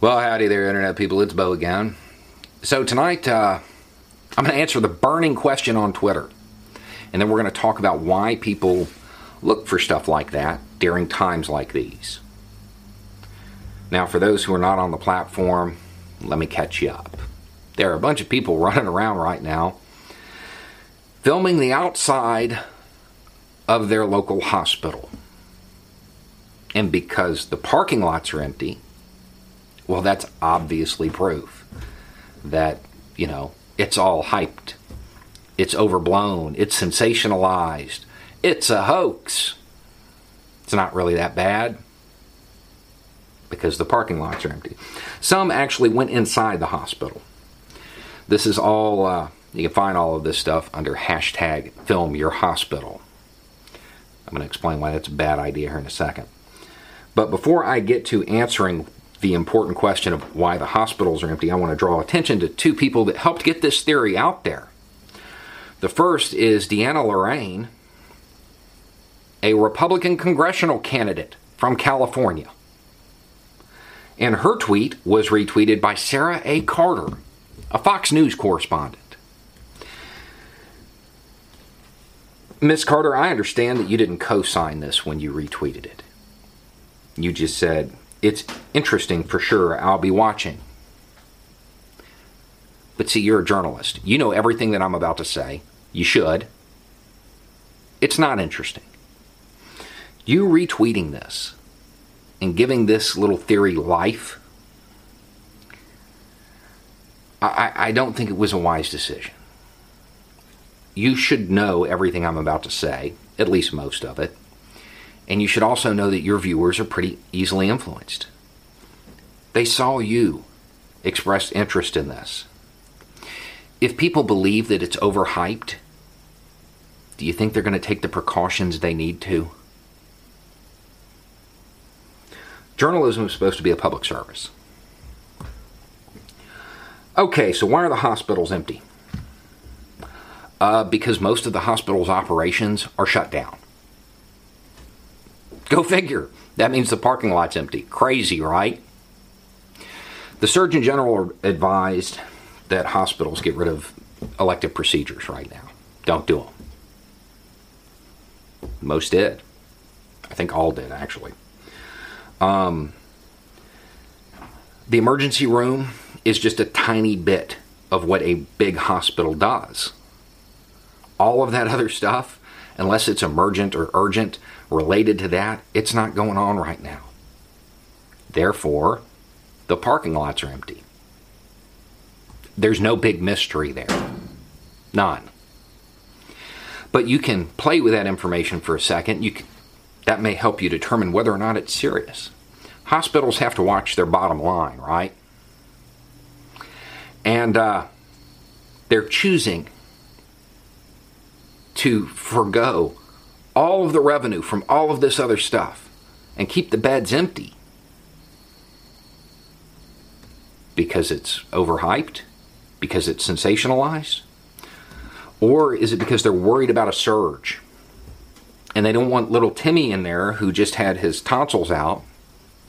Well, howdy there, Internet people. It's Beau again. So, tonight, uh, I'm going to answer the burning question on Twitter. And then we're going to talk about why people look for stuff like that during times like these. Now, for those who are not on the platform, let me catch you up. There are a bunch of people running around right now filming the outside of their local hospital. And because the parking lots are empty, well, that's obviously proof that, you know, it's all hyped. It's overblown. It's sensationalized. It's a hoax. It's not really that bad because the parking lots are empty. Some actually went inside the hospital. This is all, uh, you can find all of this stuff under hashtag film your hospital. I'm going to explain why that's a bad idea here in a second. But before I get to answering the important question of why the hospitals are empty, I want to draw attention to two people that helped get this theory out there. The first is Deanna Lorraine, a Republican congressional candidate from California. And her tweet was retweeted by Sarah A. Carter, a Fox News correspondent. Miss Carter, I understand that you didn't co sign this when you retweeted it. You just said, it's interesting for sure. I'll be watching. But see, you're a journalist. You know everything that I'm about to say. You should. It's not interesting. You retweeting this and giving this little theory life, I, I don't think it was a wise decision. You should know everything I'm about to say, at least most of it. And you should also know that your viewers are pretty easily influenced. They saw you express interest in this. If people believe that it's overhyped, do you think they're going to take the precautions they need to? Journalism is supposed to be a public service. Okay, so why are the hospitals empty? Uh, because most of the hospital's operations are shut down. Go figure. That means the parking lot's empty. Crazy, right? The Surgeon General advised that hospitals get rid of elective procedures right now. Don't do them. Most did. I think all did, actually. Um, the emergency room is just a tiny bit of what a big hospital does. All of that other stuff, unless it's emergent or urgent, related to that, it's not going on right now. Therefore, the parking lots are empty. There's no big mystery there. None. But you can play with that information for a second. You can, that may help you determine whether or not it's serious. Hospitals have to watch their bottom line, right? And uh, they're choosing to forego all of the revenue from all of this other stuff and keep the beds empty because it's overhyped, because it's sensationalized, or is it because they're worried about a surge and they don't want little Timmy in there who just had his tonsils out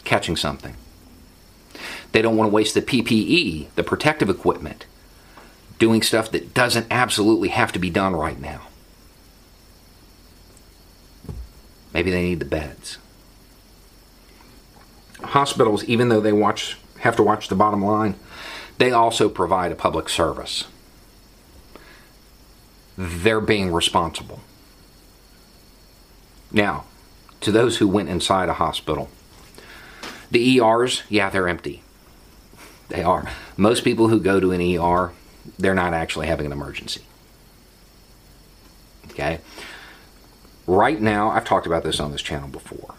catching something? They don't want to waste the PPE, the protective equipment, doing stuff that doesn't absolutely have to be done right now. Maybe they need the beds. Hospitals, even though they watch have to watch the bottom line, they also provide a public service. They're being responsible. Now, to those who went inside a hospital, the ERs, yeah, they're empty. They are. Most people who go to an ER, they're not actually having an emergency. Okay? Right now, I've talked about this on this channel before.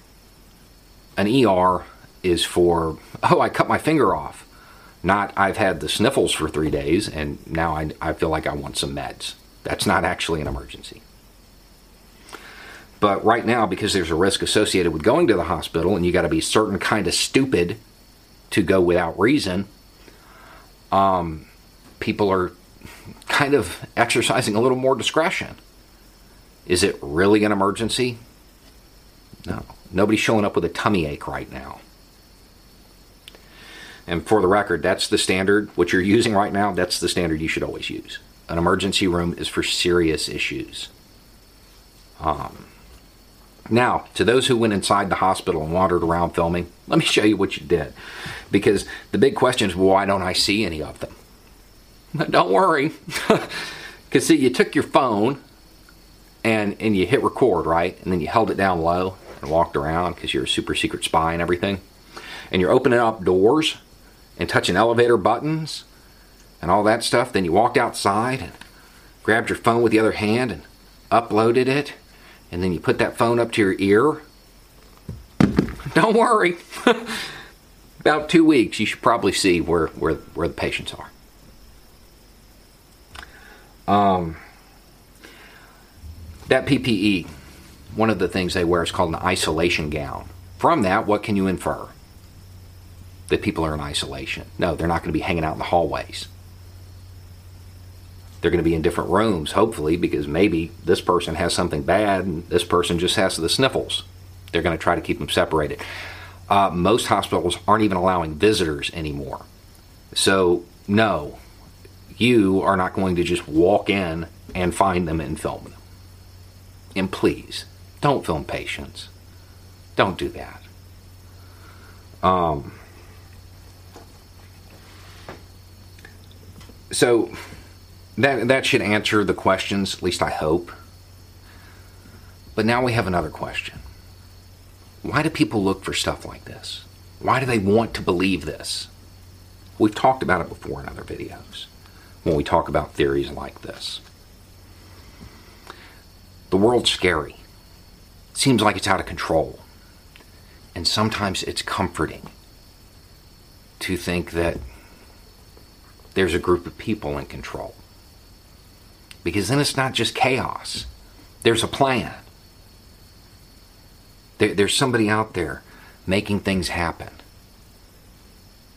An ER is for, oh, I cut my finger off. Not, I've had the sniffles for three days and now I, I feel like I want some meds. That's not actually an emergency. But right now, because there's a risk associated with going to the hospital and you got to be certain kind of stupid to go without reason, um, people are kind of exercising a little more discretion. Is it really an emergency? No. Nobody's showing up with a tummy ache right now. And for the record, that's the standard. What you're using right now, that's the standard you should always use. An emergency room is for serious issues. Um, now, to those who went inside the hospital and wandered around filming, let me show you what you did. Because the big question is, why don't I see any of them? But don't worry. Because, see, you took your phone and, and you hit record, right? And then you held it down low and walked around because you're a super secret spy and everything. And you're opening up doors and touching elevator buttons and all that stuff. Then you walked outside and grabbed your phone with the other hand and uploaded it. And then you put that phone up to your ear. Don't worry. About two weeks, you should probably see where, where, where the patients are. Um, that PPE, one of the things they wear is called an isolation gown. From that, what can you infer? That people are in isolation. No, they're not going to be hanging out in the hallways. They're going to be in different rooms, hopefully, because maybe this person has something bad and this person just has the sniffles. They're going to try to keep them separated. Uh, most hospitals aren't even allowing visitors anymore. So, no, you are not going to just walk in and find them and film them. And please, don't film patients. Don't do that. Um, so that that should answer the questions, at least I hope. But now we have another question. Why do people look for stuff like this? Why do they want to believe this? We've talked about it before in other videos when we talk about theories like this. The world's scary. Seems like it's out of control. And sometimes it's comforting to think that there's a group of people in control. Because then it's not just chaos, there's a plan. There, there's somebody out there making things happen.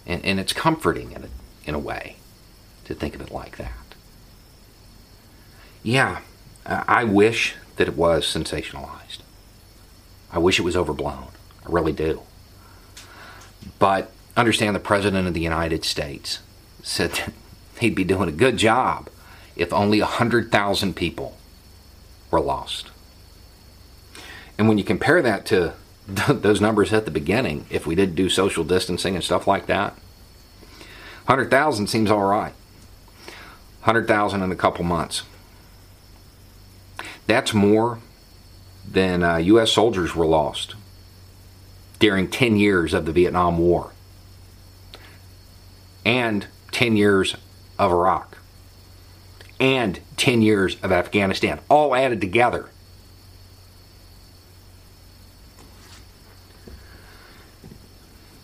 And, and it's comforting in a, in a way to think of it like that. Yeah, I wish that it was sensationalized. I wish it was overblown. I really do. But understand the President of the United States said he'd be doing a good job if only 100,000 people were lost. And when you compare that to those numbers at the beginning, if we did do social distancing and stuff like that, 100,000 seems all right. 100,000 in a couple months. That's more than uh, U.S. soldiers were lost during 10 years of the Vietnam War and 10 years of Iraq and 10 years of Afghanistan, all added together.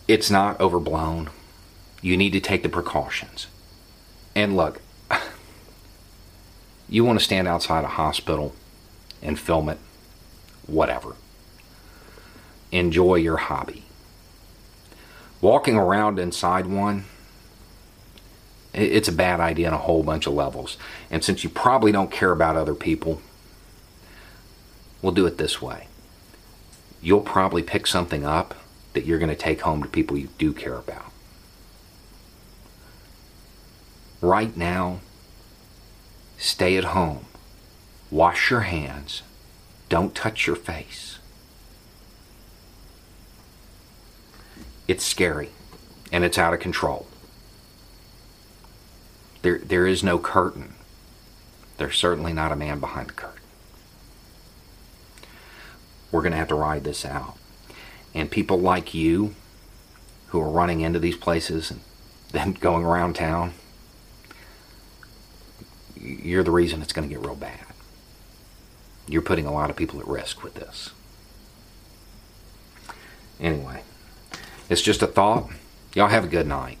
It's not overblown. You need to take the precautions. And look, you want to stand outside a hospital and film it, whatever. Enjoy your hobby. Walking around inside one, it's a bad idea on a whole bunch of levels. And since you probably don't care about other people, we'll do it this way. You'll probably pick something up that you're going to take home to people you do care about. Right now, stay at home. Wash your hands. Don't touch your face. It's scary and it's out of control. There, there is no curtain. There's certainly not a man behind the curtain. We're going to have to ride this out. And people like you who are running into these places and then going around town, you're the reason it's going to get real bad. You're putting a lot of people at risk with this. Anyway, It's just a thought. Y'all have a good night.